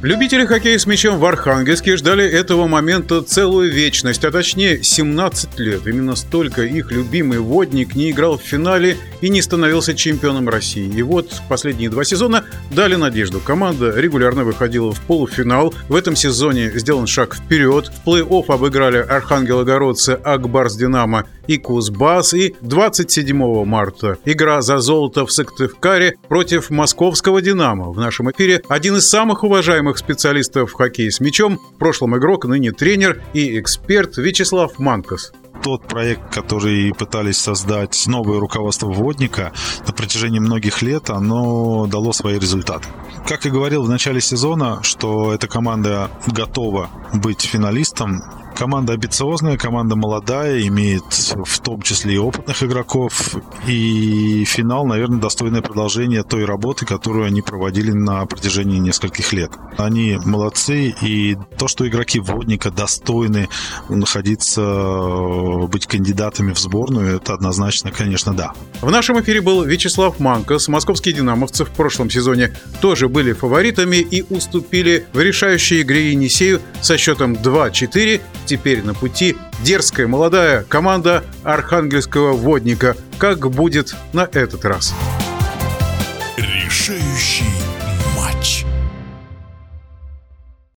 Любители хоккея с мячом в Архангельске ждали этого момента целую вечность, а точнее 17 лет. Именно столько их любимый водник не играл в финале и не становился чемпионом России. И вот последние два сезона дали надежду. Команда регулярно выходила в полуфинал. В этом сезоне сделан шаг вперед. В плей-офф обыграли архангелогородцы Акбарс Динамо и Кузбасс. И 27 марта игра за золото в Сыктывкаре против московского Динамо. В нашем эфире один из самых уважаемых специалистов в хоккее с мячом, в прошлом игрок, ныне тренер и эксперт Вячеслав Манкос тот проект, который пытались создать новое руководство Водника на протяжении многих лет, оно дало свои результаты. Как и говорил в начале сезона, что эта команда готова быть финалистом, Команда амбициозная, команда молодая, имеет в том числе и опытных игроков. И финал, наверное, достойное продолжение той работы, которую они проводили на протяжении нескольких лет. Они молодцы, и то, что игроки Водника достойны находиться, быть кандидатами в сборную, это однозначно, конечно, да. В нашем эфире был Вячеслав Манкос. Московские динамовцы в прошлом сезоне тоже были фаворитами и уступили в решающей игре Енисею со счетом 2-4 теперь на пути дерзкая молодая команда архангельского водника. Как будет на этот раз? Решающий